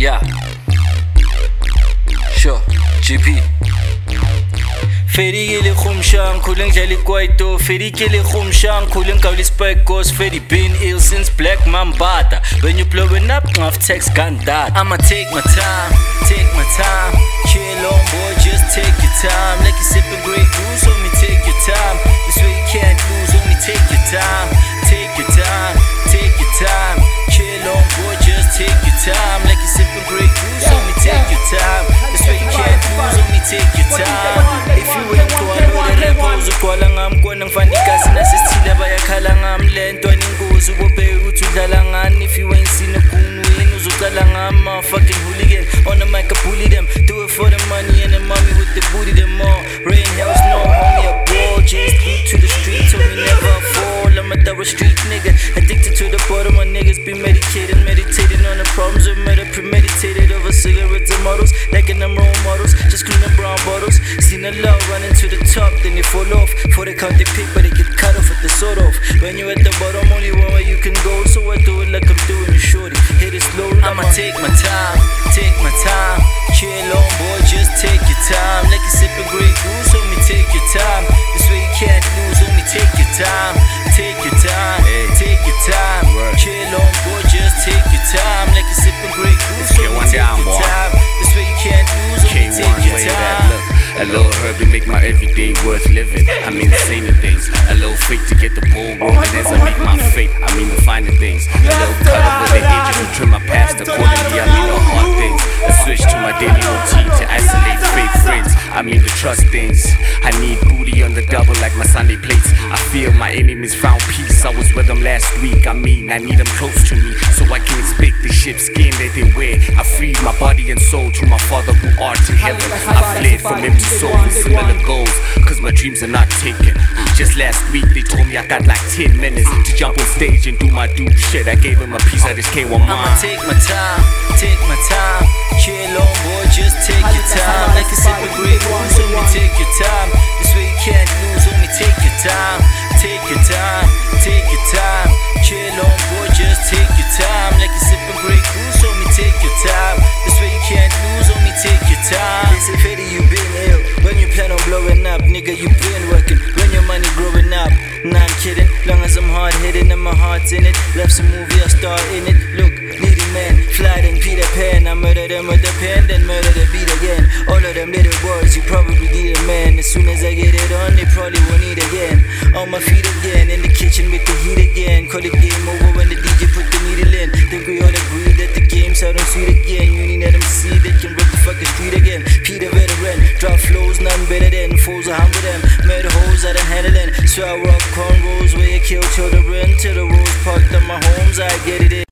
Yeah. Sure. GP. Gele khumshang khuleng jali kwaito Feri gele khumshang khuleng kawli spike goes Feri been ill since black mambata When you blowing up ngaf text gun that I'ma take my time, take my time Chill on boy just take your time Like you sipping Grey Goose homie uzocala ngami motherfucking hooligan. On the mic I bully them. Do it for the money and the mommy with the booty them all Rain hells no homie a ball. Just to the street told me never fall. I'm a thorough street nigga. Addicted to the bottom my niggas be medicated. Meditating on the problems of murder. Premeditated over cigarettes and models. In them role models. Just cleaning brown bottles. Seen a lot running to the top. Then they fall off. For they count they pick but they get cut off at the sort of When you at the bottom only one way you can go. So I do it like I'm doing it shorty. Hit it slow I'ma take my time Take my time. Chill on boy just take your time. Like you sipping Grey Goose homie take your time. This way you can't lose homie take your time. Take your time Time Chill on boy just take your time Like you sipping Grey Goose homie one take your time This way you can't lose homie K1 take your time look. A little herb to make my everyday worth living. I mean the saner things. A little fake to get the ball rolling as I make my fate. I mean the finer things. A little cut over the edges to trim my past accordingly. I mean the hard things. A switch to my daily routine to isolate fake friends. I mean the trust things. I need booty on the double like my Sunday plates. My enemies found peace. I was with them last week. I mean I need them close to me so I can inspect the sheepskin that they wear. I freed my body and soul to my Father who art in heaven. I fled from empty souls with similar goals, cause my dreams are not taken. Just last week they told me I got like 10 minutes to jump on stage and do my dude shit. I gave him a piece, I just came on I'ma take my time, take my time. Chill on boy, just take your time. Like a sipping Grey Goose, homie, take your time. Take your time. Chill on boy, just take your time. Like a sipping Grey Goose, homie, take your time. This way you can't lose, homie, take your time. It's a pity you been ill. When you plan on blowing up, nigga, you been working. When your money growing up. Nah, I'm kidding. Long as I'm hard hitting and my heart's in it. Left some movie, I star in it. Look, needy man, fly than Peter Pan. I murder them with the pen, then murder the beat again. All of them little boys, you probably need a man. As soon as I get it on, they probably won't need again. On my feet again, in the kitchen with the heat again. Call the game over when the DJ put the needle in. Think we all agree that the game's out on sweet again. You need them see they can rip the fucking street again. Peter veteran, drop flows, nothing better than fools I humble them, made hoes I done handling. So I rock cornrows where you kill children. Till the rose parked on my homes, I get it in.